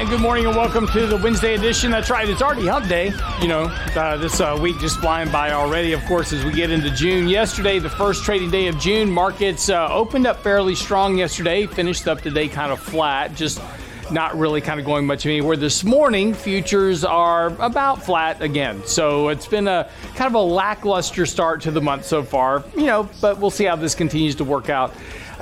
And good morning and welcome to the Wednesday edition. That's right, it's already hump day. You know, uh, this uh, week just flying by already, of course, as we get into June. Yesterday, the first trading day of June, markets uh, opened up fairly strong yesterday, finished up today kind of flat, just not really kind of going much anywhere. This morning, futures are about flat again. So it's been a kind of a lackluster start to the month so far, you know, but we'll see how this continues to work out.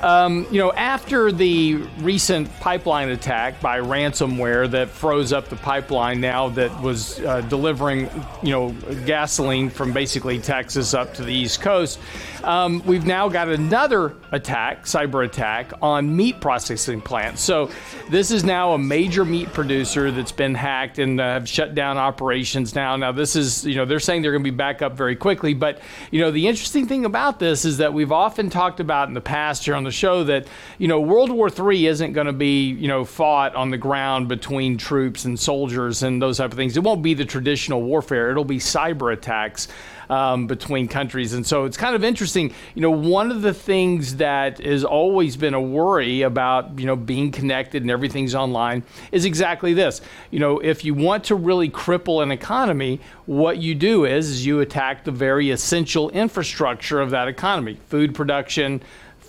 Um, you know, after the recent pipeline attack by ransomware that froze up the pipeline now that was uh, delivering, you know, gasoline from basically Texas up to the East Coast, um, we've now got another attack, cyber attack, on meat processing plants. So this is now a major meat producer that's been hacked and uh, have shut down operations now. Now, this is, you know, they're saying they're going to be back up very quickly. But, you know, the interesting thing about this is that we've often talked about in the past here on the show that, you know, World War III isn't going to be, you know, fought on the ground between troops and soldiers and those type of things. It won't be the traditional warfare, it'll be cyber attacks um, between countries. And so it's kind of interesting. You know, one of the things that has always been a worry about, you know, being connected and everything's online is exactly this. You know, if you want to really cripple an economy, what you do is, is you attack the very essential infrastructure of that economy food production,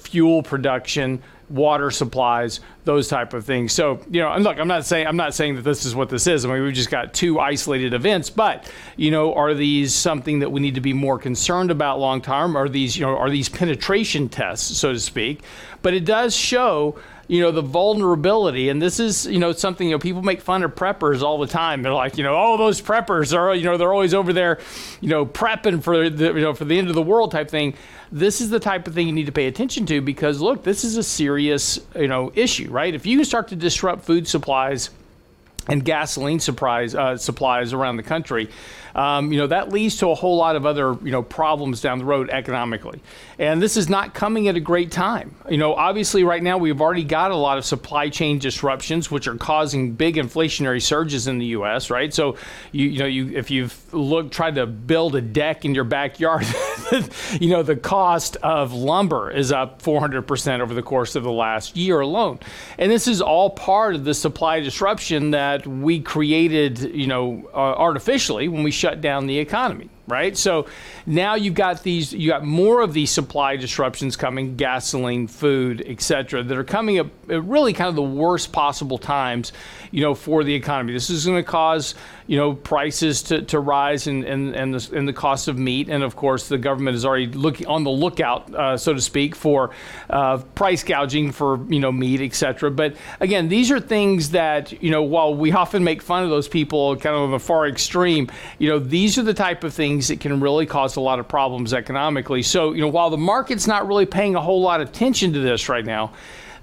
fuel production water supplies, those type of things. So, you know, and look, I'm not saying I'm not saying that this is what this is. I mean, we've just got two isolated events, but you know, are these something that we need to be more concerned about long term? Are these, you know, are these penetration tests, so to speak? But it does show you know the vulnerability and this is you know something you know people make fun of preppers all the time they're like you know oh those preppers are you know they're always over there you know prepping for the you know for the end of the world type thing this is the type of thing you need to pay attention to because look, this is a serious, you know, issue, right? If you start to disrupt food supplies and gasoline supplies uh, supplies around the country, um, you know that leads to a whole lot of other you know problems down the road economically. And this is not coming at a great time. You know, obviously right now we've already got a lot of supply chain disruptions, which are causing big inflationary surges in the U.S. Right, so you you know you if you've looked tried to build a deck in your backyard, you know the cost of lumber is up 400 percent over the course of the last year alone, and this is all part of the supply disruption that we created, you know, uh, artificially when we shut down the economy right? So now you've got these, you got more of these supply disruptions coming, gasoline, food, et cetera, that are coming up at really kind of the worst possible times, you know, for the economy. This is going to cause, you know, prices to, to rise and, and, and, the, the cost of meat. And of course, the government is already looking on the lookout, uh, so to speak, for uh, price gouging for, you know, meat, et cetera. But again, these are things that, you know, while we often make fun of those people kind of on the far extreme, you know, these are the type of things things that can really cause a lot of problems economically. So, you know, while the market's not really paying a whole lot of attention to this right now,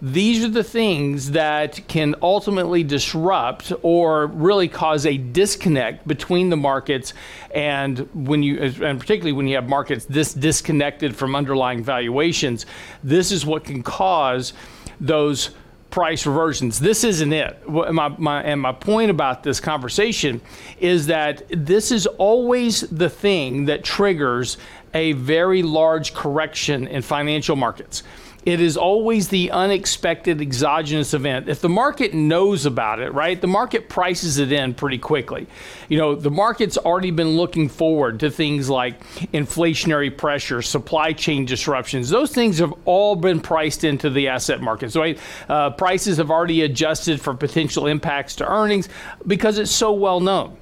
these are the things that can ultimately disrupt or really cause a disconnect between the markets and when you and particularly when you have markets this disconnected from underlying valuations this is what can cause those price reversions. This isn't it. My, my, and my point about this conversation is that this is always the thing that triggers a very large correction in financial markets. It is always the unexpected exogenous event. If the market knows about it, right, the market prices it in pretty quickly. You know, the market's already been looking forward to things like inflationary pressure, supply chain disruptions. Those things have all been priced into the asset markets, right? Uh, prices have already adjusted for potential impacts to earnings because it's so well known.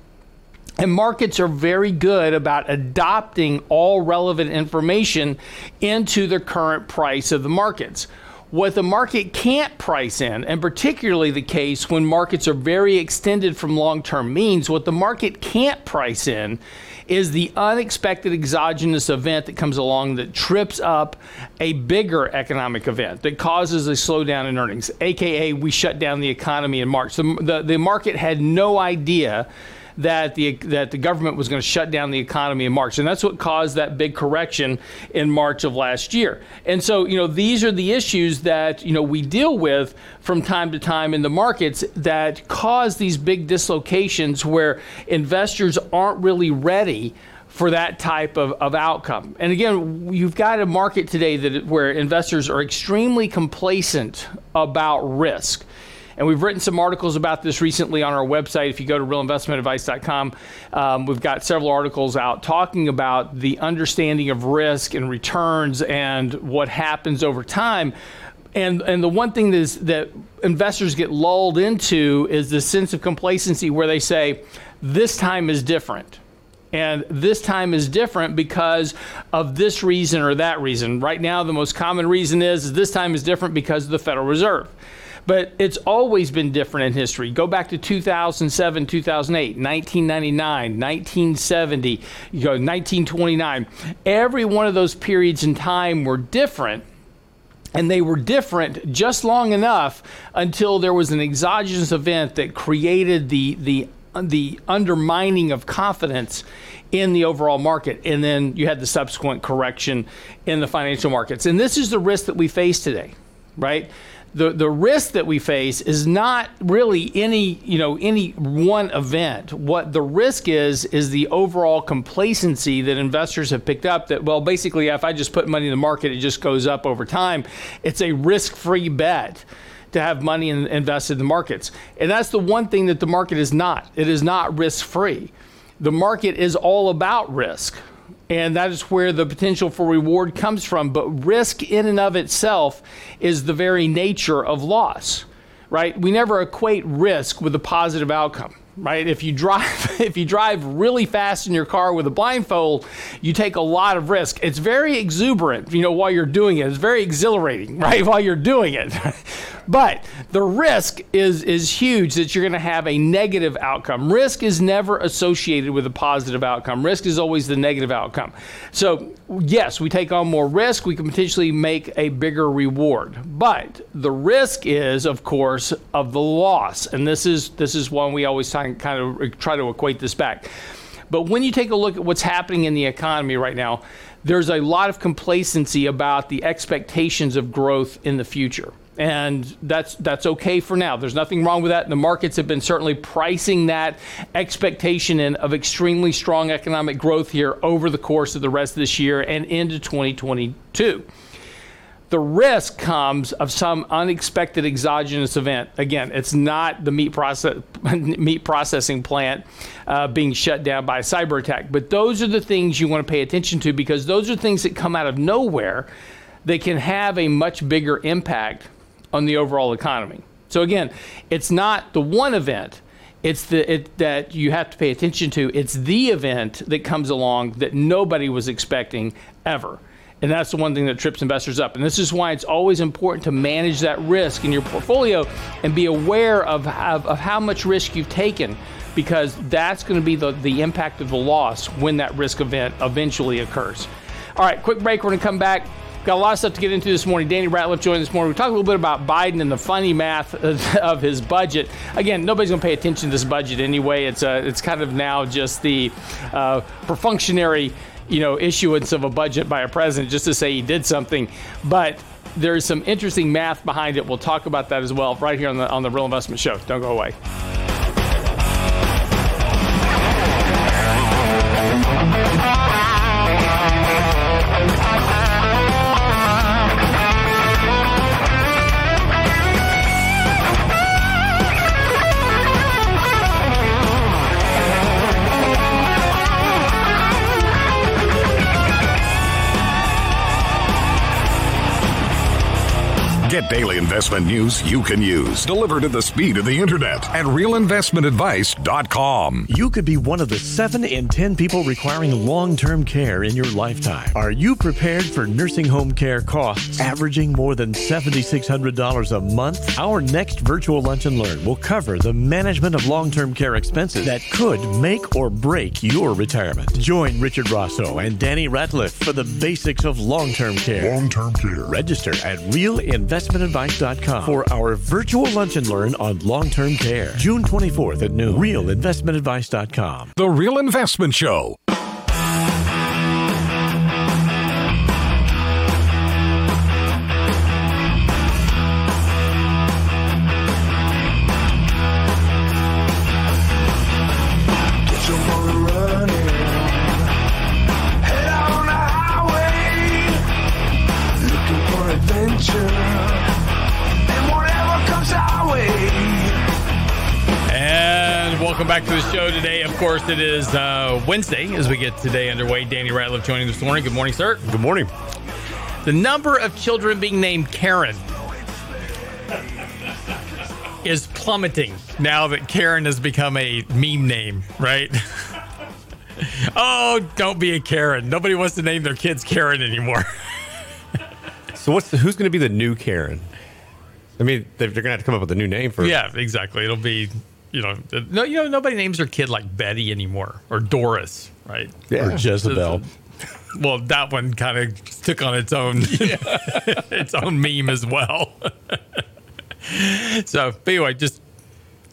And markets are very good about adopting all relevant information into the current price of the markets. What the market can't price in, and particularly the case when markets are very extended from long term means, what the market can't price in is the unexpected exogenous event that comes along that trips up a bigger economic event that causes a slowdown in earnings, aka we shut down the economy in March. The, the, the market had no idea that the that the government was going to shut down the economy in March, and that's what caused that big correction in March of last year. And so, you know, these are the issues that you know we deal with from time to time in the markets that cause these big dislocations where investors aren't really ready for that type of, of outcome. And again, you've got a market today that where investors are extremely complacent about risk. And we've written some articles about this recently on our website. If you go to realinvestmentadvice.com, um, we've got several articles out talking about the understanding of risk and returns and what happens over time. And, and the one thing that, is, that investors get lulled into is the sense of complacency where they say, this time is different. And this time is different because of this reason or that reason. Right now, the most common reason is, is this time is different because of the Federal Reserve. But it's always been different in history. Go back to 2007, 2008, 1999, 1970, you go 1929. Every one of those periods in time were different and they were different just long enough until there was an exogenous event that created the the the undermining of confidence in the overall market and then you had the subsequent correction in the financial markets and this is the risk that we face today right the the risk that we face is not really any you know any one event. What the risk is is the overall complacency that investors have picked up. That well, basically, if I just put money in the market, it just goes up over time. It's a risk-free bet to have money in, invested in the markets, and that's the one thing that the market is not. It is not risk-free. The market is all about risk and that is where the potential for reward comes from. But risk in and of itself is the very nature of loss, right? We never equate risk with a positive outcome right? If you drive if you drive really fast in your car with a blindfold, you take a lot of risk. It's very exuberant, you know, while you're doing it. It's very exhilarating, right? While you're doing it. but the risk is is huge that you're going to have a negative outcome. Risk is never associated with a positive outcome. Risk is always the negative outcome. So, yes, we take on more risk, we can potentially make a bigger reward. But the risk is of course of the loss. And this is this is one we always kind of try to equate this back. But when you take a look at what's happening in the economy right now, there's a lot of complacency about the expectations of growth in the future. And that's that's okay for now. There's nothing wrong with that. The markets have been certainly pricing that expectation in of extremely strong economic growth here over the course of the rest of this year and into 2022. The risk comes of some unexpected exogenous event. Again, it's not the meat process meat processing plant uh, being shut down by a cyber attack, but those are the things you want to pay attention to because those are things that come out of nowhere that can have a much bigger impact on the overall economy. So again, it's not the one event it's the it, that you have to pay attention to. It's the event that comes along that nobody was expecting ever. And that's the one thing that trips investors up. And this is why it's always important to manage that risk in your portfolio and be aware of, of, of how much risk you've taken because that's going to be the, the impact of the loss when that risk event eventually occurs. All right, quick break. We're going to come back. Got a lot of stuff to get into this morning. Danny Ratliff joined this morning. We talked a little bit about Biden and the funny math of his budget. Again, nobody's going to pay attention to this budget anyway. It's uh, it's kind of now just the uh, perfunctory you know, issuance of a budget by a president just to say he did something. But there's some interesting math behind it. We'll talk about that as well right here on the on the Real Investment Show. Don't go away. Daily investment news you can use, delivered at the speed of the internet at realinvestmentadvice.com. You could be one of the 7 in 10 people requiring long term care in your lifetime. Are you prepared for nursing home care costs averaging more than $7,600 a month? Our next virtual lunch and learn will cover the management of long term care expenses that could make or break your retirement. Join Richard Rosso and Danny Ratliff for the basics of long term care. Long term care. Register at Real For our virtual lunch and learn on long term care. June 24th at noon. Realinvestmentadvice.com. The Real Investment Show. Back to the show today. Of course, it is uh, Wednesday as we get today underway. Danny Ratliff joining this morning. Good morning, sir. Good morning. The number of children being named Karen is plummeting now that Karen has become a meme name, right? oh, don't be a Karen. Nobody wants to name their kids Karen anymore. So what's the, who's going to be the new Karen? I mean, they're, they're going to have to come up with a new name for. yeah, exactly. It'll be, you know, no, you know, nobody names their kid like Betty anymore or Doris, right? Or Jezebel. Well, that one kind of took on its own its own meme as well. so, anyway, just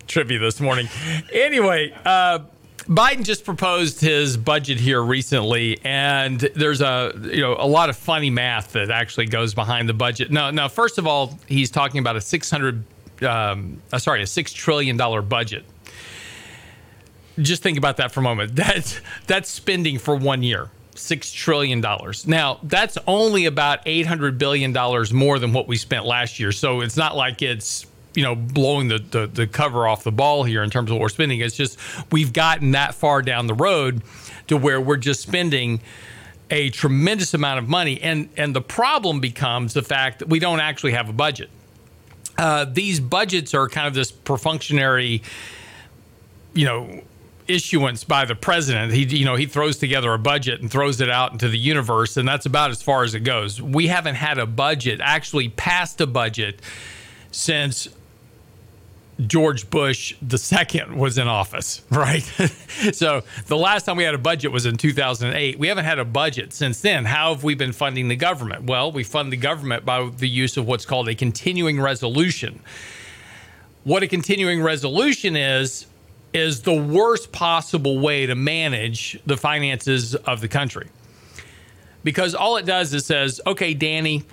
trivia this morning. Anyway, uh, Biden just proposed his budget here recently, and there's a you know a lot of funny math that actually goes behind the budget. Now, now, first of all, he's talking about a six hundred, um, uh, sorry, a six trillion dollar budget. Just think about that for a moment. That's that's spending for one year. Six trillion dollars. Now that's only about eight hundred billion dollars more than what we spent last year. So it's not like it's you know blowing the, the the cover off the ball here in terms of what we're spending. It's just we've gotten that far down the road to where we're just spending a tremendous amount of money, and and the problem becomes the fact that we don't actually have a budget. Uh, these budgets are kind of this perfunctory, you know, issuance by the president. He, you know, he throws together a budget and throws it out into the universe, and that's about as far as it goes. We haven't had a budget, actually passed a budget, since George Bush the second was in office, right? so the last time we had a budget was in 2008. We haven't had a budget since then. How have we been funding the government? Well, we fund the government by the use of what's called a continuing resolution. What a continuing resolution is, is the worst possible way to manage the finances of the country. Because all it does is says, okay, Danny,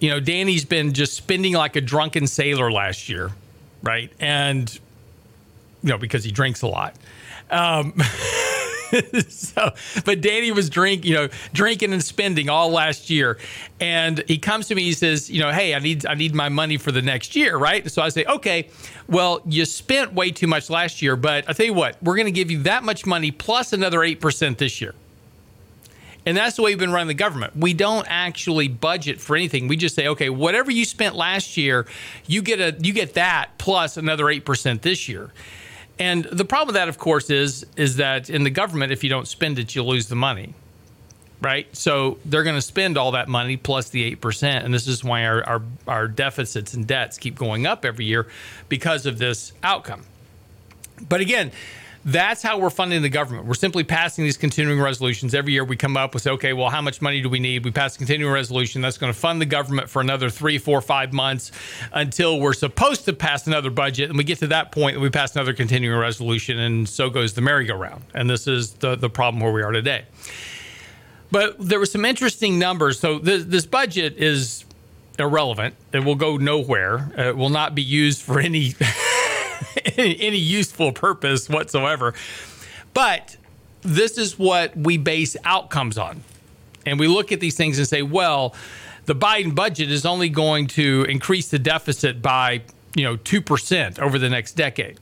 you know, Danny's been just spending like a drunken sailor last year, right? And, you know, because he drinks a lot. Um, so, but Danny was drink, you know, drinking and spending all last year, and he comes to me. He says, you know, hey, I need, I need my money for the next year, right? So I say, okay, well, you spent way too much last year, but I tell you what, we're going to give you that much money plus another eight percent this year. And that's the way we've been running the government. We don't actually budget for anything. We just say, okay, whatever you spent last year, you get a you get that plus another eight percent this year. And the problem with that, of course, is is that in the government, if you don't spend it, you lose the money, right? So they're going to spend all that money plus the eight percent, and this is why our, our our deficits and debts keep going up every year because of this outcome. But again, that's how we're funding the government. We're simply passing these continuing resolutions. Every year we come up with, okay, well, how much money do we need? We pass a continuing resolution that's going to fund the government for another three, four, five months until we're supposed to pass another budget. And we get to that point and we pass another continuing resolution, and so goes the merry-go-round. And this is the, the problem where we are today. But there were some interesting numbers. So this, this budget is irrelevant. It will go nowhere. It will not be used for any any, useful purpose whatsoever. But this is what we base outcomes on. And we look at these things and say, well, the Biden budget is only going to increase the deficit by, you know, 2% over the next decade.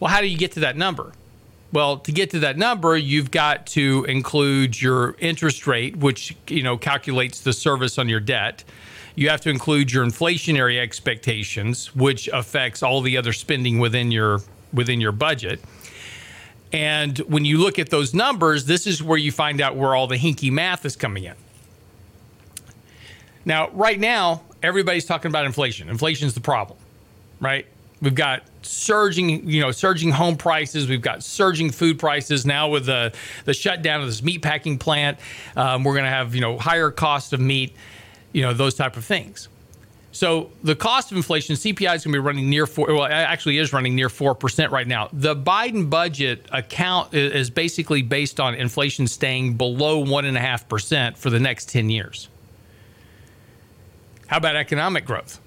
Well, how do you get to that number? Well, to get to that number, you've got to include your interest rate, which, you know, calculates the service on your debt. You have to include your inflationary expectations, which affects all the other spending within your within your budget. And when you look at those numbers, this is where you find out where all the hinky math is coming in. Now, right now, everybody's talking about inflation. Inflation is the problem, right? We've got surging, you know, surging home prices. We've got surging food prices now with the the shutdown of this meat packing plant. Um, we're going to have you know higher cost of meat, you know those type of things. So the cost of inflation, CPI is going to be running near four. Well, it actually is running near four percent right now. The Biden budget account is basically based on inflation staying below one and a half percent for the next ten years. How about economic growth?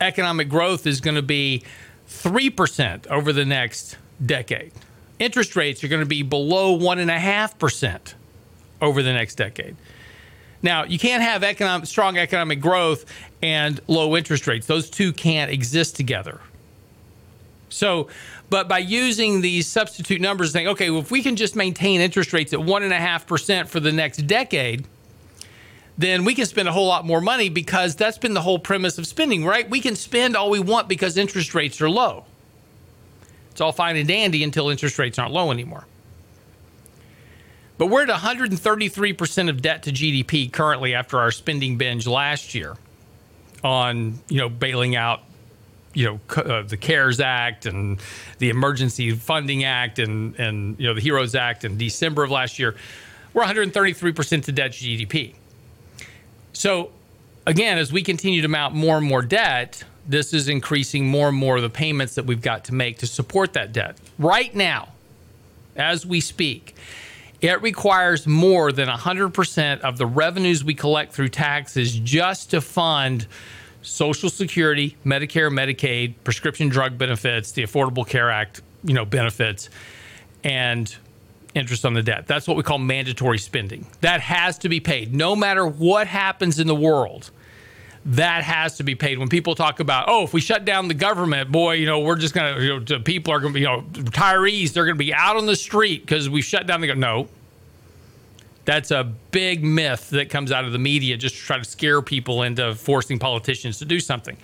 Economic growth is going to be three percent over the next decade. Interest rates are going to be below one and a half percent over the next decade. Now, you can't have economic, strong economic growth and low interest rates. Those two can't exist together. So, but by using these substitute numbers, saying, okay, well, if we can just maintain interest rates at one and a half percent for the next decade, then we can spend a whole lot more money because that's been the whole premise of spending, right? We can spend all we want because interest rates are low. It's all fine and dandy until interest rates aren't low anymore. But we're at 133% of debt to GDP currently after our spending binge last year on, you know, bailing out, you know, uh, the CARES Act and the Emergency Funding Act and, and, you know, the HEROES Act in December of last year. We're 133% to debt to GDP. So, again, as we continue to mount more and more debt, this is increasing more and more of the payments that we've got to make to support that debt. Right now, as we speak, it requires more than 100% of the revenues we collect through taxes just to fund Social Security, Medicare, Medicaid, prescription drug benefits, the Affordable Care Act, you know, benefits, and interest on the debt. That's what we call mandatory spending. That has to be paid no matter what happens in the world. That has to be paid. When people talk about, oh, if we shut down the government, boy, you know, we're just going to, you know, people are going to be, you know, retirees, they're going to be out on the street because we shut down the government. No. That's a big myth that comes out of the media just to try to scare people into forcing politicians to do something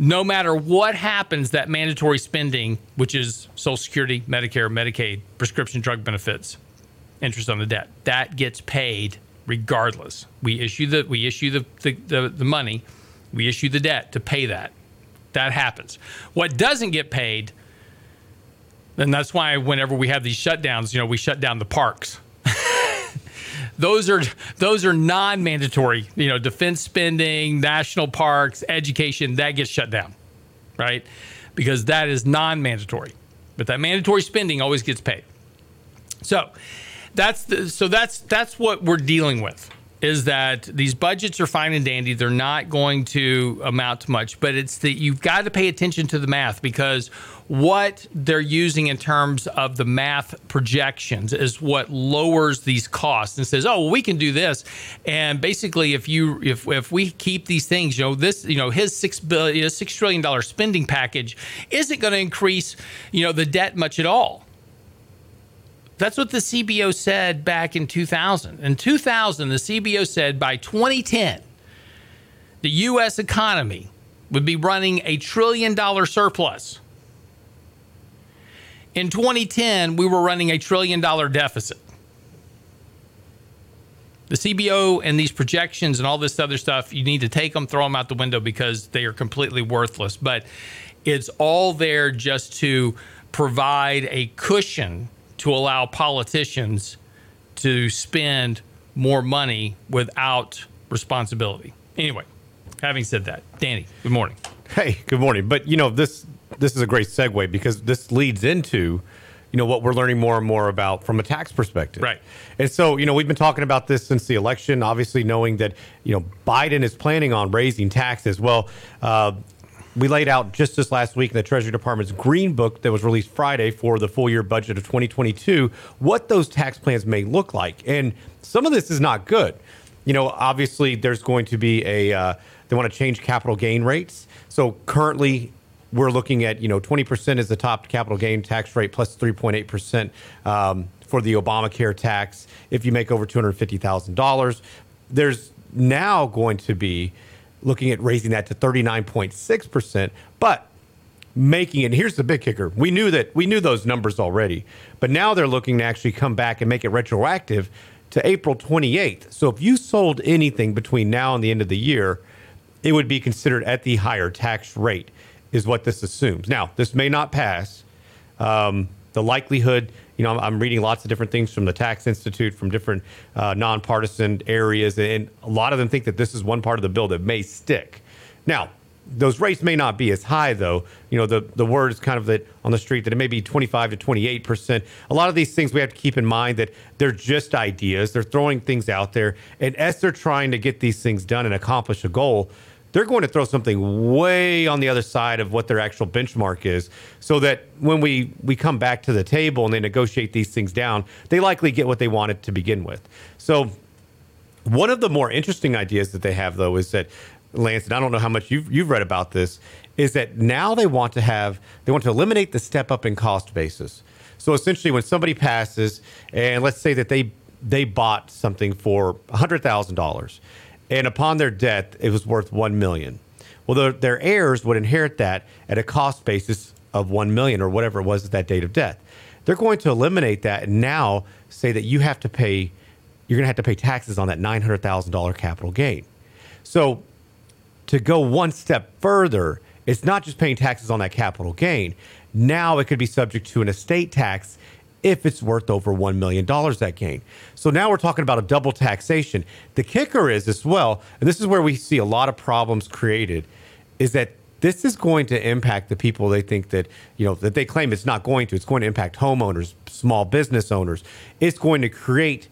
no matter what happens, that mandatory spending, which is Social Security, Medicare, Medicaid, prescription drug benefits, interest on the debt, that gets paid regardless. We issue the we issue the the, the, the money, we issue the debt to pay that. That happens. What doesn't get paid, and that's why whenever we have these shutdowns, you know, we shut down the parks those are those are non-mandatory you know defense spending national parks education that gets shut down right because that is non-mandatory but that mandatory spending always gets paid so that's the, so that's that's what we're dealing with is that these budgets are fine and dandy. They're not going to amount to much but it's that you've got to pay attention to the math because what they're using in terms of the math projections is what lowers these costs and says oh well, we can do this. And basically if you if, if we keep these things you know this you know his six billion six trillion dollar spending package isn't going to increase you know the debt much at all that's what the CBO said back in 2000. In 2000, the CBO said by 2010, the U.S. economy would be running a trillion dollar surplus. In 2010, we were running a trillion dollar deficit. The CBO and these projections and all this other stuff, you need to take them, throw them out the window because they are completely worthless. But it's all there just to provide a cushion to allow politicians to spend more money without responsibility. Anyway, having said that, Danny, good morning. Hey, good morning. But you know this this is a great segue because this leads into you know what we're learning more and more about from a tax perspective. Right. And so you know we've been talking about this since the election. Obviously, knowing that you know Biden is planning on raising taxes. Well. Uh, we laid out just this last week in the Treasury Department's Green Book that was released Friday for the full year budget of 2022 what those tax plans may look like. And some of this is not good. You know, obviously, there's going to be a, uh, they want to change capital gain rates. So currently, we're looking at, you know, 20% is the top capital gain tax rate plus 3.8% um, for the Obamacare tax if you make over $250,000. There's now going to be looking at raising that to 39.6%, but making it here's the big kicker. We knew that we knew those numbers already, but now they're looking to actually come back and make it retroactive to April 28th. So if you sold anything between now and the end of the year, it would be considered at the higher tax rate is what this assumes. Now, this may not pass. Um, the likelihood, you know, I'm, I'm reading lots of different things from the Tax Institute, from different uh, nonpartisan areas, and a lot of them think that this is one part of the bill that may stick. Now, those rates may not be as high though. You know, the the word is kind of that on the street that it may be 25 to 28 percent. A lot of these things we have to keep in mind that they're just ideas. They're throwing things out there, and as they're trying to get these things done and accomplish a goal, they're going to throw something way on the other side of what their actual benchmark is, so that when we we come back to the table and they negotiate these things down, they likely get what they wanted to begin with. So. One of the more interesting ideas that they have, though, is that Lance, and I don't know how much you've you've read about this, is that now they want to have they want to eliminate the step up in cost basis. So essentially, when somebody passes, and let's say that they they bought something for hundred thousand dollars, and upon their death, it was worth one million. Well, their, their heirs would inherit that at a cost basis of one million or whatever it was at that date of death. They're going to eliminate that and now say that you have to pay, you're going to have to pay taxes on that nine hundred thousand dollar capital gain. So to go one step further, it's not just paying taxes on that capital gain. Now it could be subject to an estate tax if it's worth over $1 million that gain. So now we're talking about a double taxation. The kicker is as well, and this is where we see a lot of problems created, is that this is going to impact the people they think that, you know, that they claim it's not going to. It's going to impact homeowners, small business owners. It's going to create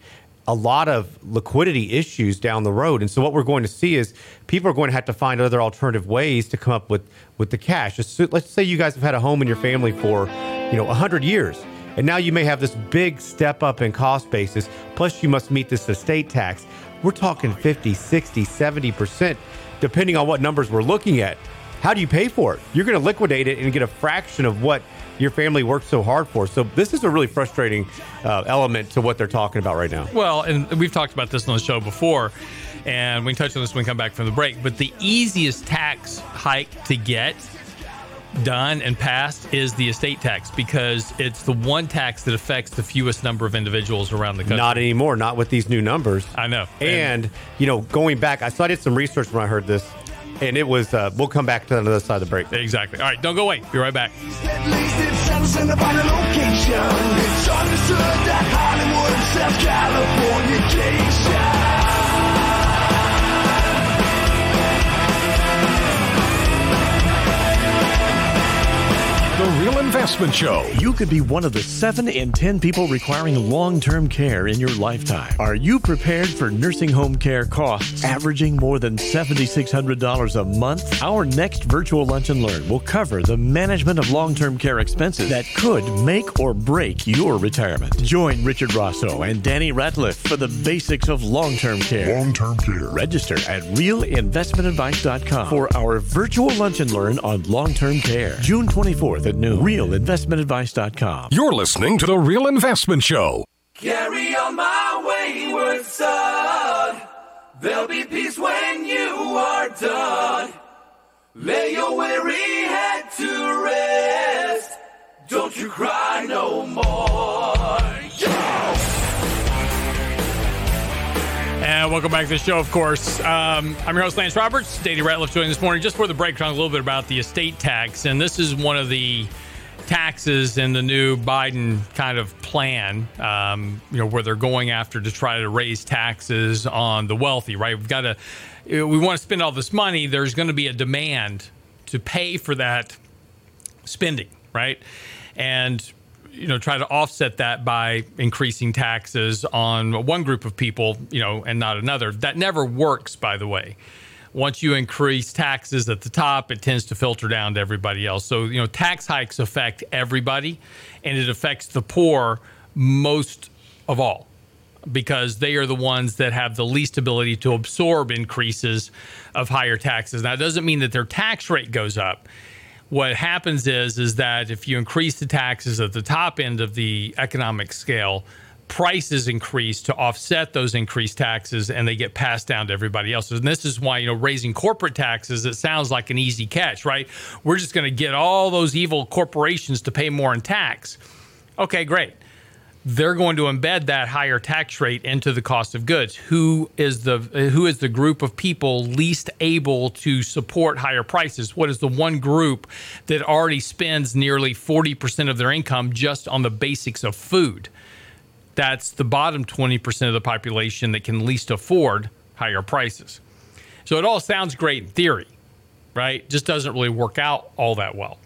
a lot of liquidity issues down the road. And so what we're going to see is people are going to have to find other alternative ways to come up with with the cash. Let's say you guys have had a home in your family for, you know, 100 years. And now you may have this big step up in cost basis, plus you must meet this estate tax. We're talking 50, 60, 70%, depending on what numbers we're looking at. How do you pay for it? You're going to liquidate it and get a fraction of what your family worked so hard for. So this is a really frustrating uh, element to what they're talking about right now. Well, and we've talked about this on the show before, and we can touch on this when we come back from the break. But the easiest tax hike to get done and passed is the estate tax because it's the one tax that affects the fewest number of individuals around the country. Not anymore, not with these new numbers. I know. And, you know, going back, I, so I did some research when I heard this, and it was, uh, we'll come back to the other side of the break. Exactly. All right, don't go away. Be right back. The Real Investment Show. You could be one of the 7 in 10 people requiring long term care in your lifetime. Are you prepared for nursing home care costs averaging more than $7,600 a month? Our next virtual lunch and learn will cover the management of long term care expenses that could make or break your retirement. Join Richard Rosso and Danny Ratliff for the basics of long term care. Long term care. Register at realinvestmentadvice.com for our virtual lunch and learn on long term care. June 24th at noon. Realinvestmentadvice.com. You're listening to The Real Investment Show. Carry on my wayward son. There'll be peace when you are done. Lay your weary head to rest. Don't you cry no more. And welcome back to the show, of course. Um, I'm your host, Lance Roberts. Danny Ratliff joining this morning just for the break, talking a little bit about the estate tax. And this is one of the taxes in the new Biden kind of plan, um, you know, where they're going after to try to raise taxes on the wealthy, right? We've got to, we want to spend all this money. There's going to be a demand to pay for that spending, right? And you know try to offset that by increasing taxes on one group of people, you know, and not another. That never works, by the way. Once you increase taxes at the top, it tends to filter down to everybody else. So, you know, tax hikes affect everybody and it affects the poor most of all because they are the ones that have the least ability to absorb increases of higher taxes. Now, it doesn't mean that their tax rate goes up what happens is is that if you increase the taxes at the top end of the economic scale prices increase to offset those increased taxes and they get passed down to everybody else. And this is why you know raising corporate taxes it sounds like an easy catch right? We're just going to get all those evil corporations to pay more in tax. Okay great they're going to embed that higher tax rate into the cost of goods. Who is the who is the group of people least able to support higher prices? What is the one group that already spends nearly 40% of their income just on the basics of food? That's the bottom 20% of the population that can least afford higher prices. So it all sounds great in theory. right? Just doesn't really work out all that well.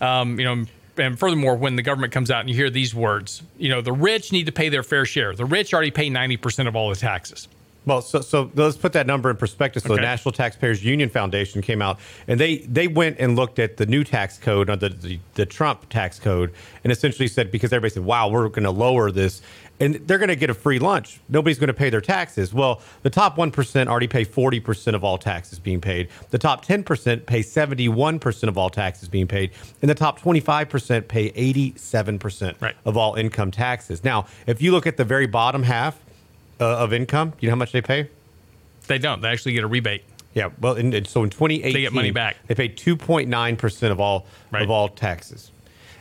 Um, you know, and furthermore, when the government comes out and you hear these words, you know, the rich need to pay their fair share. The rich already pay 90% of all the taxes. Well, so, so let's put that number in perspective. So Okay. the National Taxpayers Union Foundation came out and they they went and looked at the new tax code, the, the, the Trump tax code, and essentially said because everybody said, "Wow, we're going to lower this," and they're going to get a free lunch. Nobody's going to pay their taxes. Well, the top one percent already pay forty percent of all taxes being paid. The top ten percent pay seventy one percent of all taxes being paid, and the top twenty five percent pay eighty seven percent Right. of all income taxes. Now, if you look at the very bottom half uh, of income, you know how much they pay? They don't. They actually get a rebate. Yeah, well, and, and so in 2018, They get money back. They paid 2.9 percent of all Right. of all taxes,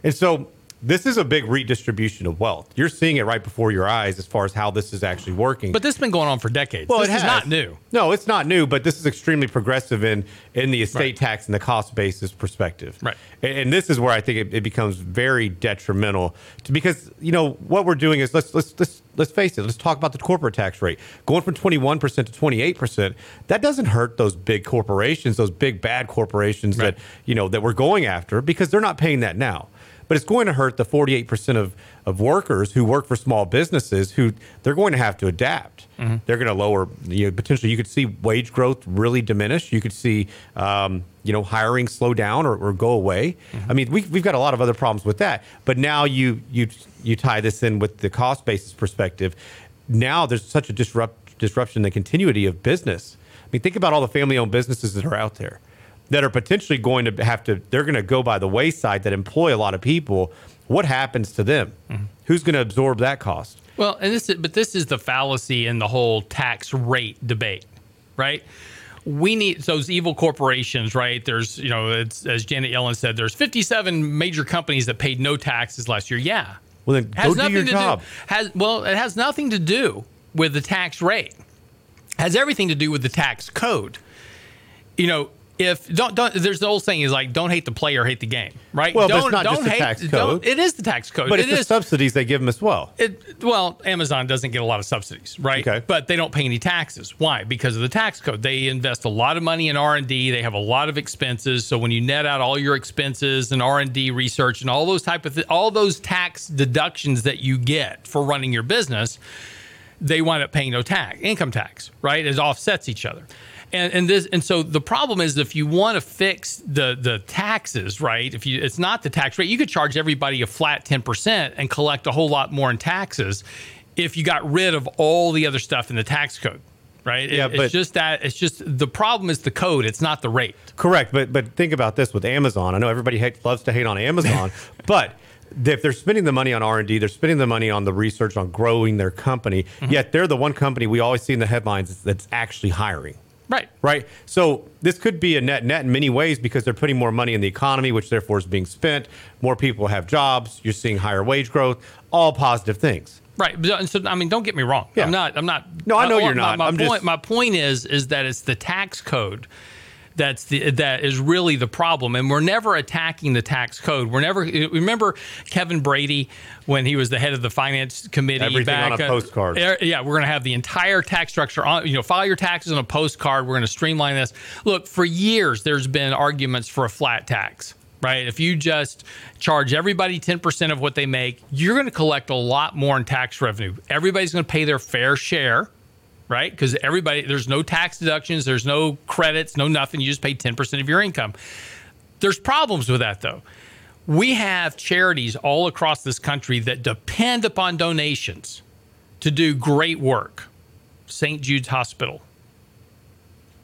and so this is a big redistribution of wealth. You're seeing it right before your eyes as far as how this is actually working. But this has been going on for decades. well, this it is has. not new. No, it's not new, but this is extremely progressive in in the estate Right. tax and the cost basis perspective. Right. And, and this is where I think it, it becomes very detrimental to because you know what we're doing is let's let's let's let's face it. Let's talk about the corporate tax rate going from 21 percent to 28 percent. That doesn't hurt those big corporations, those big bad corporations Right. that you know that we're going after because they're not paying that now. But it's going to hurt the 48% of, of workers who work for small businesses who they're going to have to adapt. They're going to lower, you know, potentially you could see wage growth really diminish. You could see, um, you know, hiring slow down or, or go away. I mean, we, we've got a lot of other problems with that. But now you, you, you tie this in with the cost basis perspective. Now there's such a disrupt, disruption in the continuity of business. I mean, think about all the family owned businesses that are out there that are potentially going to have to they're going to go by the wayside that employ a lot of people what happens to them mm-hmm. who's going to absorb that cost Well, and this is, but this is the fallacy in the whole tax rate debate, right? We need those evil corporations, right? There's, you know, it's, as Janet Yellen said, there's 57 major companies that paid no taxes last year. Yeah. well then go do your to job do has well, it has nothing to do with the tax rate. Has everything to do with the tax code. You know, if don't don't there's the old saying is like don't hate the player, hate the game, right? Well, don't it's not don't just the hate tax code. it is the tax code. but It it's the is- subsidies they give them as well it, well, Amazon doesn't get a lot of subsidies, right? Okay. But they don't pay any taxes. Why? Because of the tax code. They invest a lot of money in R and D. They have a lot of expenses. So when you net out all your expenses and R and D research and all those type of th- all those tax deductions that you get for running your business, they wind up paying no tax, income tax, right? It offsets each other. And, and this and so the problem is if you want to fix the the taxes, right? If you it's not the tax rate, you could charge everybody a flat 10% and collect a whole lot more in taxes if you got rid of all the other stuff in the tax code. Right? It- Yeah, it's but- just that it's just the problem is the code, it's not the rate. correct but but think about this with amazon i know everybody hate, loves to hate on amazon but if they're spending the money on r&d they're spending the money on the research on growing their company Mm-hmm. yet they're the one company we always see in the headlines that's actually hiring Right. right? So this could be a net net in many ways because they're putting more money in the economy, which therefore is being spent. More people have jobs. You're seeing higher wage growth. All positive things. Right. So I mean, don't get me wrong. Yeah. I'm not. I'm not. No, I know my- you're my- not. My, I'm point. just- My point is, is that it's the tax code. That's the that is really the problem, and we're never attacking the tax code. We're never remember Kevin Brady when he was the head of the finance committee. Everything back, on a uh, postcard. er- yeah, we're going to have the entire tax structure on. You know, file your taxes on a postcard. We're going to streamline this. Look, for years there's been arguments for a flat tax right? If you just charge everybody 10% of what they make, you're going to collect a lot more in tax revenue. Everybody's going to pay their fair share, right? Because everybody, there's no tax deductions, there's no credits, no nothing. You just pay 10% of your income. There's problems with that, though. We have charities all across this country that depend upon donations to do great work. St. Jude's Hospital,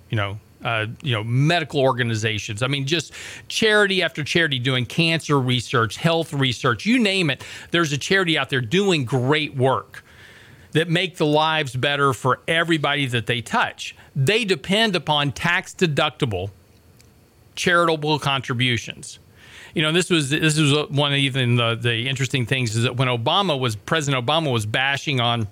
you know, uh, you know, medical organizations. I mean, just charity after charity doing cancer research, health research, you name it. There's a charity out there doing great work that make the lives better for everybody that they touch. They depend upon tax deductible charitable contributions. You know, this was this was one of even the the interesting things is that when Obama was President Obama was bashing on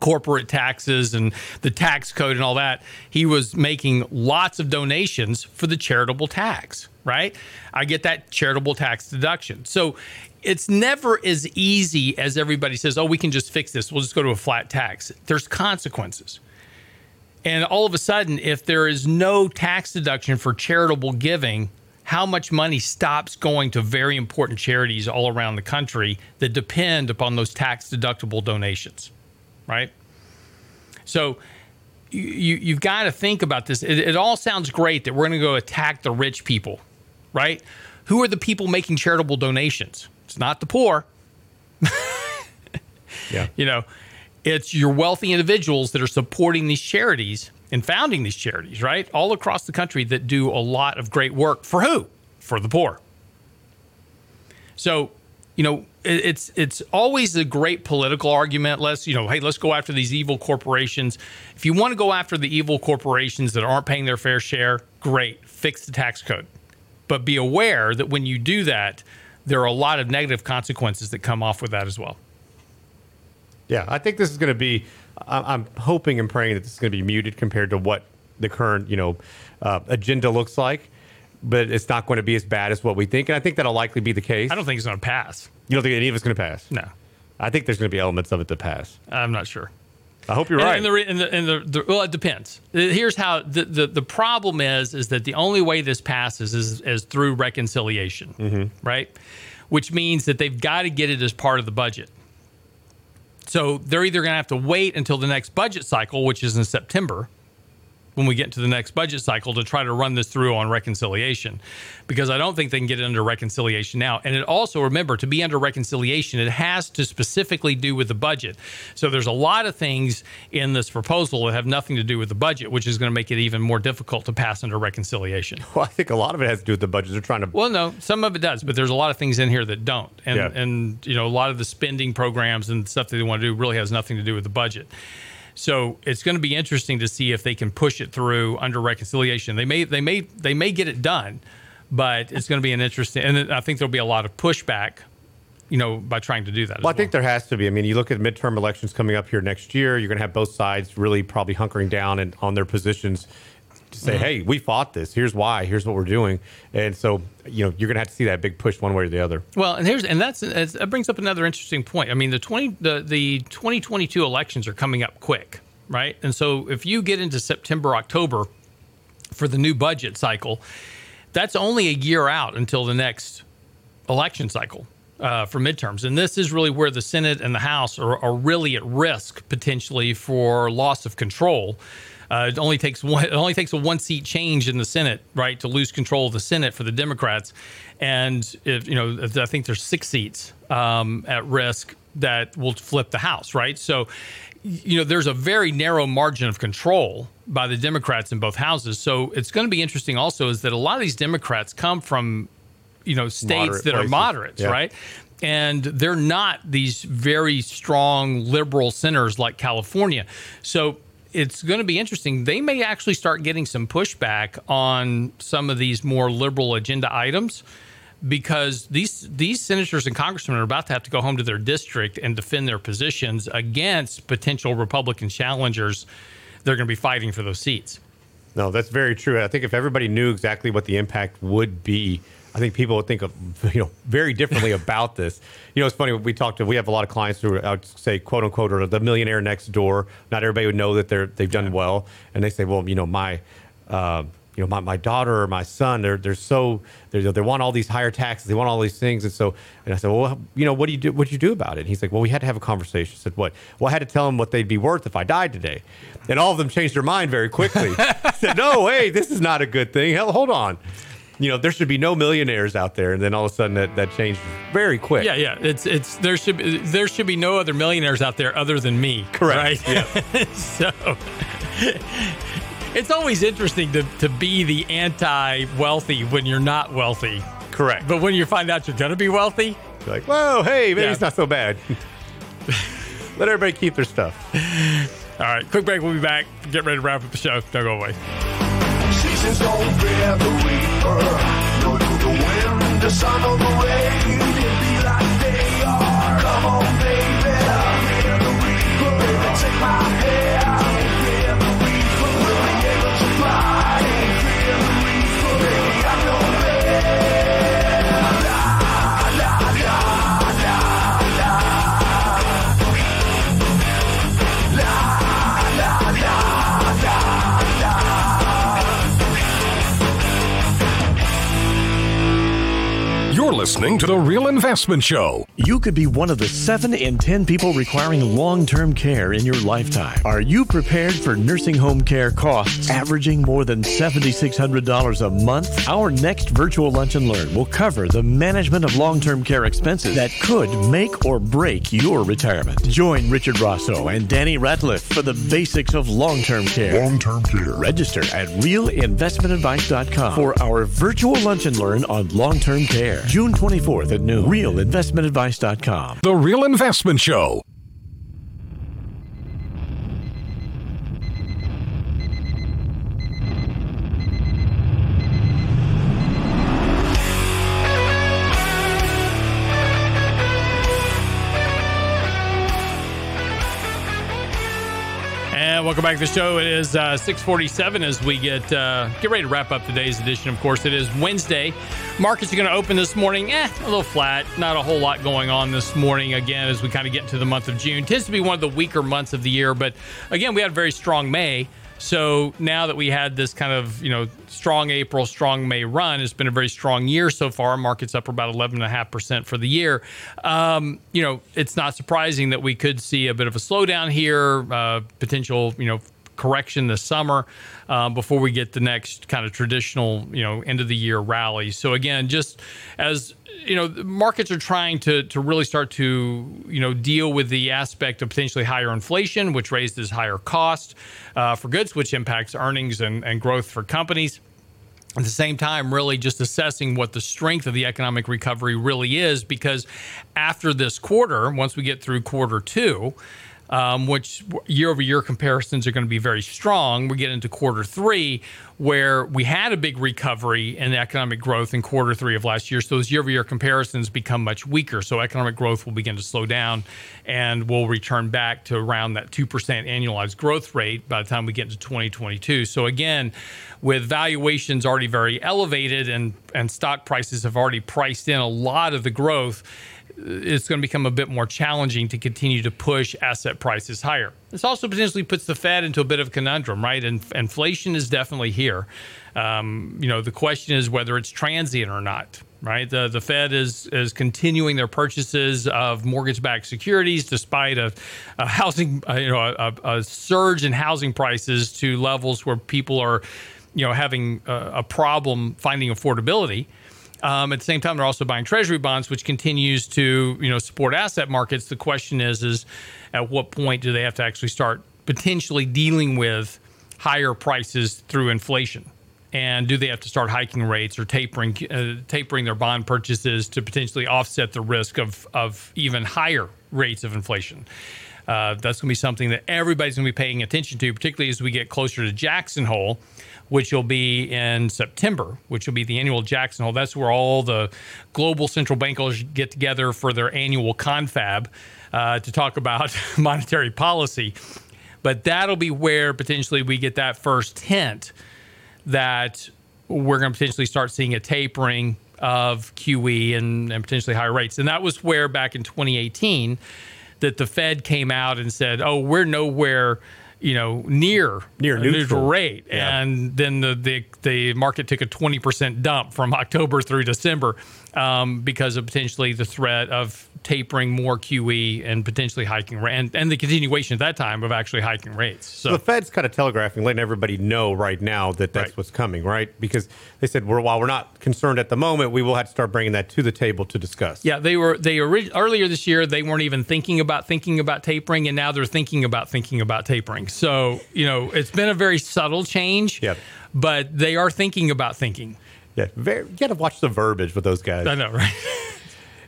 corporate taxes and the tax code and all that, he was making lots of donations for the charitable tax, right? I get that charitable tax deduction. So it's never as easy as everybody says, oh, we can just fix this. We'll just go to a flat tax. There's consequences. And all of a sudden, if there is no tax deduction for charitable giving, how much money stops going to very important charities all around the country that depend upon those tax deductible donations, right? So you, you've got to think about this. It, it all sounds great that we're going to go attack the rich people, right? Who are the people making charitable donations? It's not the poor. Yeah. You know, it's your wealthy individuals that are supporting these charities and founding these charities, right? All across the country that do a lot of great work for who? For the poor. So, you know, it's it's always a great political argument. Let's, you know, hey, let's go after these evil corporations. If you want to go after the evil corporations that aren't paying their fair share, great, fix the tax code. But be aware that when you do that, there are a lot of negative consequences that come off with that as well. Yeah, I think this is going to be. I'm hoping and praying that this is going to be muted compared to what the current, you know, uh, agenda looks like. But it's not going to be as bad as what we think, and I think that'll likely be the case. I don't think it's going to pass. You don't think any of it's going to pass? No, I think there's going to be elements of it that pass. I'm not sure. I hope you're And, right. and, the, and, the, and the, the well, it depends. Uh, here's how the, the, the problem is: is that the only way this passes is, is through reconciliation, mm-hmm. right? Which means that they've got to get it as part of the budget. So they're either going to have to wait until the next budget cycle, which is in September, when we get into the next budget cycle, to try to run this through on reconciliation, because I don't think they can get it under reconciliation now. And it also remember to be under reconciliation, it has to specifically do with the budget. So there's a lot of things in this proposal that have nothing to do with the budget, which is going to make it even more difficult to pass under reconciliation. well, I think a lot of it has to do with the budget. They're trying to. Well, no, some of it does, but there's a lot of things in here that don't. And Yeah. and you know, a lot of the spending programs and stuff that they want to do really has nothing to do with the budget. So it's going to be interesting to see if they can push it through under reconciliation. They may they may they may get it done, but it's going to be an interesting and I think there'll be a lot of pushback, you know, by trying to do that. as Well, I think there has to be. I mean, you look at midterm elections coming up here next year. You're going to have both sides really probably hunkering down and on their positions to say, Mm-hmm. "Hey, we fought this. Here's why. Here's what we're doing." And so, you know, you're going to have to see that big push one way or the other. Well, and here's and that's that brings up another interesting point. I mean, the twenty the the 2022 elections are coming up quick, right? And so if you get into September October for the new budget cycle, that's only a year out until the next election cycle uh, for midterms. And this is really where the Senate and the House are, are really at risk potentially for loss of control. Uh, it only takes one. It only takes a one seat change in the Senate, right, to lose control of the Senate for the Democrats. And if you know, I think there's six seats um, at risk that will flip the House, right? So, you know, there's a very narrow margin of control by the Democrats in both houses. So it's going to be interesting. Also, is that a lot of these Democrats come from you know states Moderate that are moderates, Yeah. right? And they're not these very strong liberal centers like California. So it's going to be interesting. They may actually start getting some pushback on some of these more liberal agenda items because these these senators and congressmen are about to have to go home to their district and defend their positions against potential Republican challengers. They're going to be fighting for those seats. No, that's very true. I think if everybody knew exactly what the impact would be, I think people would think of you know very differently about this. You know, it's funny. We talked to we have a lot of clients who I would say quote unquote are the millionaire next door. Not everybody would know that they're they've done well, and they say, well, you know, my. Uh, you know, my, my daughter or my son, they're they're so they they want all these higher taxes, they want all these things, and so and I said, well, you know, what do you do? What do you do about it? And he's like, well, we had to have a conversation. I said, what? Well, I had to tell them what they'd be worth if I died today, and all of them changed their mind very quickly. I said, no, hey, this is not a good thing. Hell, hold on. You know, there should be no millionaires out there, and then all of a sudden that, that changed very quick. Yeah, yeah. It's it's there should be, there should be no other millionaires out there other than me. Correct. Right. so it's always interesting to to be the anti-wealthy when you're not wealthy. correct. But when you find out you're going to be wealthy, You're like, whoa, hey, maybe Yeah. it's not so bad. Let everybody keep their stuff. all right. Quick break. We'll be back. Get ready to wrap up the show. Don't go away. Seasons don't fear the reaper, nor do the wind, the sun, or the rain. It be like they are. Come on, baby, fear the reaper. Baby, take my hand. Listening to The Real Investment Show. You could be one of the 7 in 10 people requiring long term care in your lifetime. Are you prepared for nursing home care costs averaging more than $7,600 a month? Our next virtual lunch and learn will cover the management of long term care expenses that could make or break your retirement. Join Richard Rosso and Danny Ratliff for the basics of long term care. Long term care. Register at realinvestmentadvice.com for our virtual lunch and learn on long term care. June 24th at noon. Realinvestmentadvice.com. The Real Investment Show. Welcome back to the show. It is uh, 647 as we get uh, get ready to wrap up today's edition. Of course, it is Wednesday. Markets are going to open this morning. Eh, a little flat. Not a whole lot going on this morning. Again, as we kind of get into the month of June, tends to be one of the weaker months of the year. But again, we had a very strong May. So now that we had this kind of you know strong April, strong May run, it's been a very strong year so far. Markets up about eleven and a half percent for the year. Um, you know, it's not surprising that we could see a bit of a slowdown here, uh, potential you know correction this summer uh, before we get the next kind of traditional you know end of the year rally. So again, just as you know, markets are trying to to really start to you know deal with the aspect of potentially higher inflation, which raises higher cost uh, for goods, which impacts earnings and, and growth for companies at the same time, really just assessing what the strength of the economic recovery really is. Because after this quarter, once we get through quarter two, um, which year over year comparisons are going to be very strong. We get into quarter three, where we had a big recovery in economic growth in quarter three of last year. So those year over year comparisons become much weaker. So economic growth will begin to slow down and we'll return back to around that 2% annualized growth rate by the time we get into 2022. So again, with valuations already very elevated and, and stock prices have already priced in a lot of the growth it's going to become a bit more challenging to continue to push asset prices higher. This also potentially puts the Fed into a bit of a conundrum, right? And inflation is definitely here. Um, you know, the question is whether it's transient or not, right? The the Fed is is continuing their purchases of mortgage-backed securities despite a, a housing, uh, you know, a, a surge in housing prices to levels where people are, you know, having a, a problem finding affordability. Um, at the same time, they're also buying Treasury bonds, which continues to you know support asset markets. The question is, is at what point do they have to actually start potentially dealing with higher prices through inflation? And do they have to start hiking rates or tapering uh, tapering their bond purchases to potentially offset the risk of of even higher rates of inflation? Uh, that's going to be something that everybody's going to be paying attention to, particularly as we get closer to Jackson Hole which will be in September, which will be the annual Jackson Hole. That's where all the global central bankers get together for their annual confab uh, to talk about monetary policy. But that'll be where potentially we get that first hint that we're going to potentially start seeing a tapering of QE and, and potentially higher rates. And that was where back in 2018 that the Fed came out and said, oh, we're nowhere you know near near neutral, neutral rate yeah. and then the, the the market took a 20% dump from October through December um, because of potentially the threat of tapering more QE and potentially hiking and, and the continuation at that time of actually hiking rates. So, the Fed's kind of telegraphing, letting everybody know right now that that's right. what's coming, right? Because they said, we're, while we're not concerned at the moment, we will have to start bringing that to the table to discuss. Yeah, they were they earlier this year they weren't even thinking about thinking about tapering, and now they're thinking about thinking about tapering. So you know, it's been a very subtle change. Yeah. But they are thinking about thinking. Yeah, very, you got to watch the verbiage with those guys. I know, right?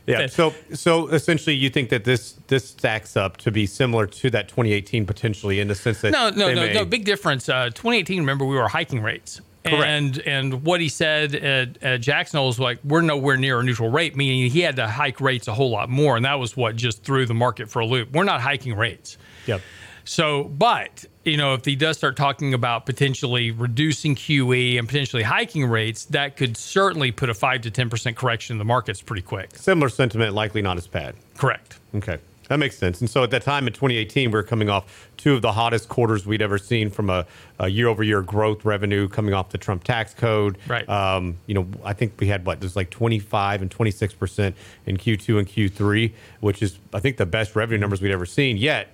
yeah. So, so essentially, you think that this this stacks up to be similar to that 2018 potentially in the sense that no, no, no, may... no, big difference. Uh, 2018, remember, we were hiking rates. Correct. And and what he said at, at Jackson was like, we're nowhere near a neutral rate, meaning he had to hike rates a whole lot more, and that was what just threw the market for a loop. We're not hiking rates. Yep. So, but you know, if he does start talking about potentially reducing QE and potentially hiking rates, that could certainly put a five to ten percent correction in the markets pretty quick. Similar sentiment, likely not as bad. Correct. Okay. That makes sense. And so at that time in 2018, we were coming off two of the hottest quarters we'd ever seen from a, a year-over-year growth revenue coming off the Trump tax code. Right. Um, you know, I think we had what there's like 25 and 26 percent in Q2 and Q3, which is I think the best revenue numbers we'd ever seen. Yet,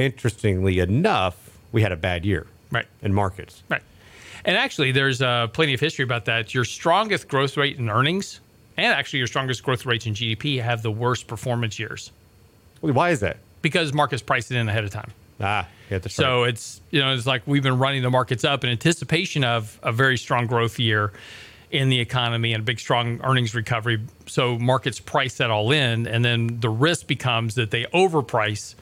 interestingly enough, we had a bad year. Right. In markets. Right. And actually, there's uh, plenty of history about that. Your strongest growth rate in earnings and actually your strongest growth rates in GDP have the worst performance years Why is that? because markets priced it in ahead of time. Ah, yeah, So it's you know it's like we've been running the markets up in anticipation of a very strong growth year in the economy and a big strong earnings recovery. So markets price that all in, and then the risk becomes that they overprice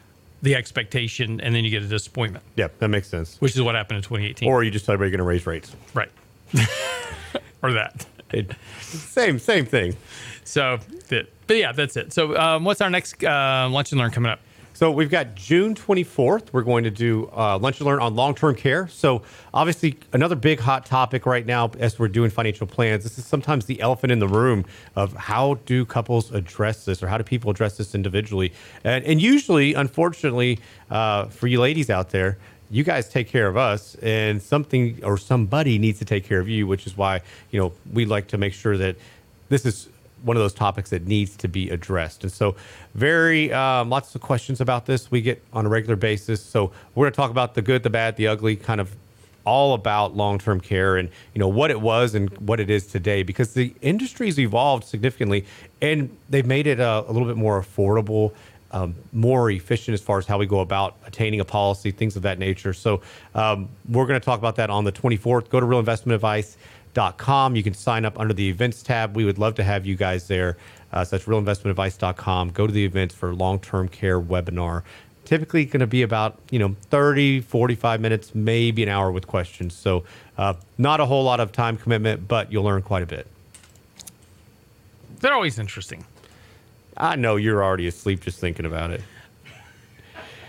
the expectation, and then you get a disappointment, yeah, that makes sense. which is what happened in 2018. Or you just tell everybody you're going to raise rates. right, or that. It, same, same thing. So, but yeah, that's it. So, um, what's our next uh, lunch and learn coming up? So we've got June 24th. We're going to do uh, lunch and learn on long-term care. So obviously, another big hot topic right now as we're doing financial plans. This is sometimes the elephant in the room of how do couples address this, or how do people address this individually? And, and usually, unfortunately, uh, for you ladies out there. You guys take care of us, and something or somebody needs to take care of you, which is why you know we like to make sure that this is one of those topics that needs to be addressed. And so, very um, lots of questions about this we get on a regular basis. So we're going to talk about the good, the bad, the ugly, kind of all about long-term care and you know what it was and what it is today because the industry's evolved significantly and they've made it uh, a little bit more affordable um, more efficient as far as how we go about attaining a policy things of that nature so um, we're going to talk about that on the 24th go to realinvestmentadvice.com you can sign up under the events tab. We would love to have you guys there. Uh, so that's realinvestmentadvice.com go to the events for long-term care webinar. Typically going to be about you know 30 45 minutes maybe an hour with questions. So uh, not a whole lot of time commitment but you'll learn quite a bit. They're always interesting. i know you're already asleep just thinking about it.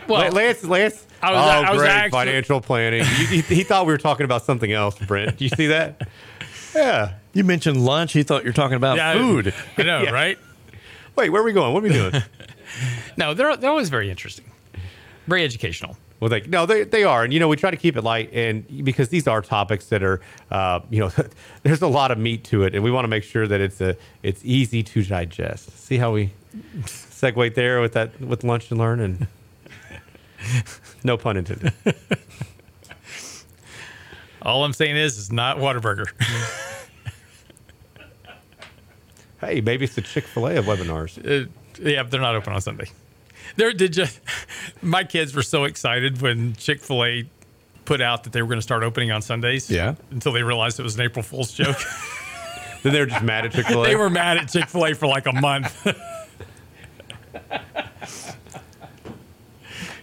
Well, lance lance I was- oh I was great actually- financial planning. He, he, he thought we were talking about something else brent. Do you see that yeah You mentioned lunch. He thought you were talking about yeah, food. I know, Yeah. right? wait where are we going what are we doing No, they're they're always very interesting, very educational. Well, they no, they they are, and you know we try to keep it light, and because these are topics that are, uh, you know, there's a lot of meat to it, and we want to make sure that it's a it's easy to digest. See how we segue there with that with lunch and learn, and no pun intended. All I'm saying is, it's not Whataburger. Hey, maybe it's the Chick Fil A of webinars. Uh, yeah, but they're not open on Sunday. There did just my kids were so excited when Chick Fil A put out that they were going to start opening on Sundays. Yeah. Until they realized it was an April Fool's joke. Then they were just mad at Chick Fil A. they were mad at Chick Fil A for like a month.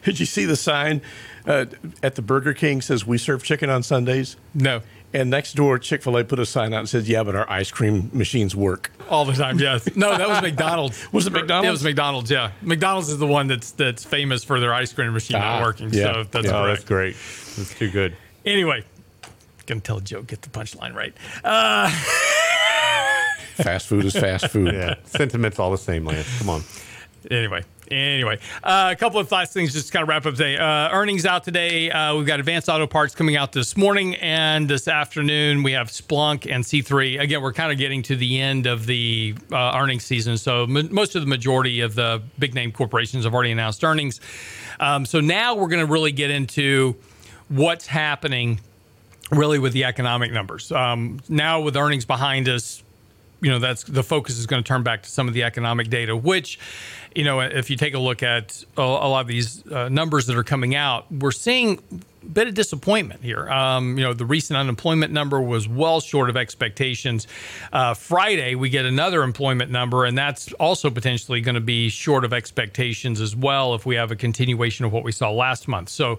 Did you see the sign uh, at the Burger King says we serve chicken on Sundays? no, And next door, Chick fil A put a sign out and says, yeah, but our ice cream machines work. all the time. Yes. No, that was McDonald's. Was it McDonald's? It was McDonald's. Yeah, McDonald's is the one that's that's famous for their ice cream machine not Ah, working. yeah. So that's oh, that's great. That's too good. Anyway, gonna tell a joke. Get the punchline right. Uh, Fast food is fast food. Yeah, sentiment's all the same, Lance. Come on. Anyway, anyway, uh, a couple of last things just kind of wrap up today. Uh, earnings out today. Uh, we've got Advanced Auto Parts coming out this morning and this afternoon. We have Splunk and C3. Again, we're kind of getting to the end of the uh, earnings season, so m- most of the majority of the big name corporations have already announced earnings. Um, so now we're going to really get into what's happening really with the economic numbers. Um, now with earnings behind us, you know that's the focus is going to turn back to some of the economic data which you know if you take a look at a, lot of these uh, numbers that are coming out we're seeing a bit of disappointment here um, you know the recent unemployment number was well short of expectations uh, friday we get another employment number and that's also potentially going to be short of expectations as well if we have a continuation of what we saw last month so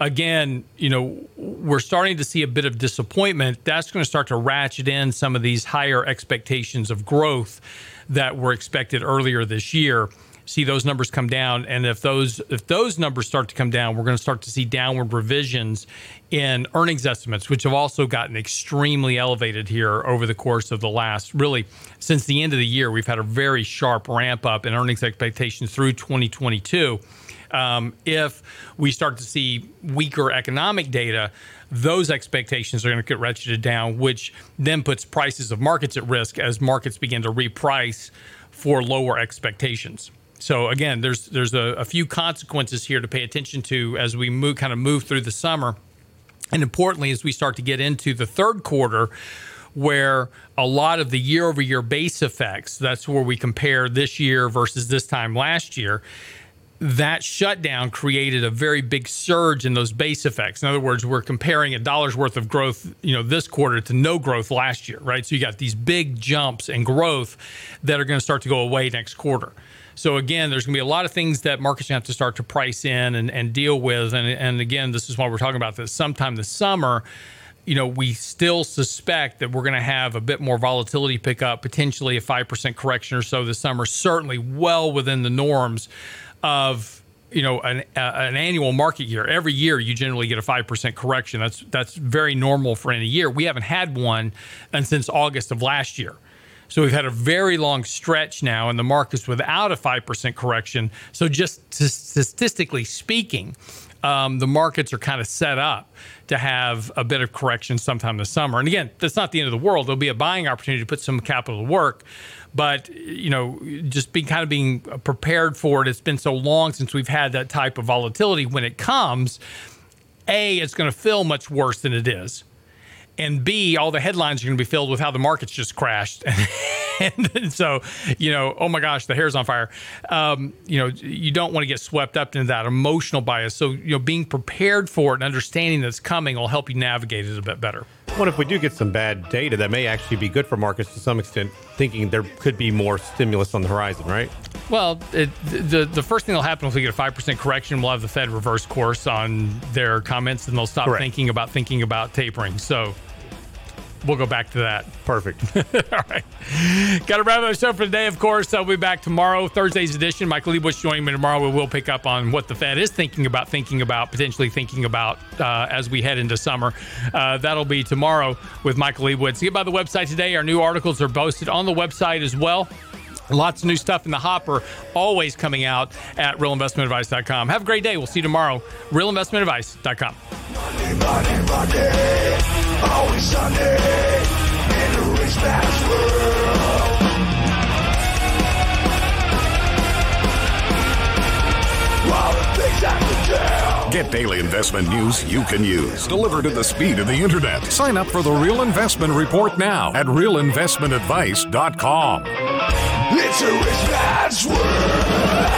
again, you know, we're starting to see a bit of disappointment. That's going to start to ratchet in some of these higher expectations of growth that were expected earlier this year. See those numbers come down, and if those if those numbers start to come down, we're going to start to see downward revisions in earnings estimates, which have also gotten extremely elevated here over the course of the last really since the end of the year. We've had a very sharp ramp up in earnings expectations through 2022. Um, if we start to see weaker economic data, those expectations are going to get ratcheted down, which then puts prices of markets at risk as markets begin to reprice for lower expectations. So again, there's there's a, a few consequences here to pay attention to as we move kind of move through the summer, and importantly, as we start to get into the third quarter, where a lot of the year over year base effects, that's where we compare this year versus this time last year that shutdown created a very big surge in those base effects. In other words, we're comparing a dollar's worth of growth, you know, this quarter to no growth last year, right? So you got these big jumps in growth that are going to start to go away next quarter. So again, there's going to be a lot of things that markets have to start to price in and, and deal with. And, and again, this is why we're talking about this. Sometime this summer you know, we still suspect that we're going to have a bit more volatility pick up, potentially a 5% correction or so this summer, certainly well within the norms of you know an, uh, an annual market year. Every year you generally get a 5% correction. That's that's very normal for any year. We haven't had one and since august of last year so we've had a very long stretch now in the markets without a 5% correction so just statistically speaking um, the markets are kind of set up to have a bit of correction sometime this summer and again that's not the end of the world there'll be a buying opportunity to put some capital to work but you know, just being kind of being prepared for it. It's been so long since we've had that type of volatility. When it comes, a, it's going to feel much worse than it is, and B, all the headlines are going to be filled with how the markets just crashed. and so, you know, oh my gosh, the hair's on fire. Um, you know, you don't want to get swept up into that emotional bias. So, you know, being prepared for it and understanding that's coming will help you navigate it a bit better. What if we do get some bad data that may actually be good for markets to some extent, thinking there could be more stimulus on the horizon, right? Well, it, the the first thing that'll happen if we get a five percent correction, we'll have the Fed reverse course on their comments, and they'll stop Correct. thinking about thinking about tapering. So we'll go back to that. Perfect. All right. Got to wrap up the show for the day, of course. I'll be back tomorrow, Thursday's edition. Michael Lebowitz joining me tomorrow. We will pick up on what the Fed is thinking about, thinking about, potentially thinking about uh, as we head into summer. Uh, that'll be tomorrow with Michael Lebowitz. Get by the website today. Our new articles are posted on the website as well. Lots of new stuff in the hopper, always coming out at realinvestmentadvice.com. Have a great day. We'll see you tomorrow. Realinvestmentadvice.com. Money, money, money always Sunday in a rich. Get daily investment news you can use, delivered at the speed of the internet. Sign up for the Real Investment Report now at realinvestmentadvice.com. It's a rich man's world.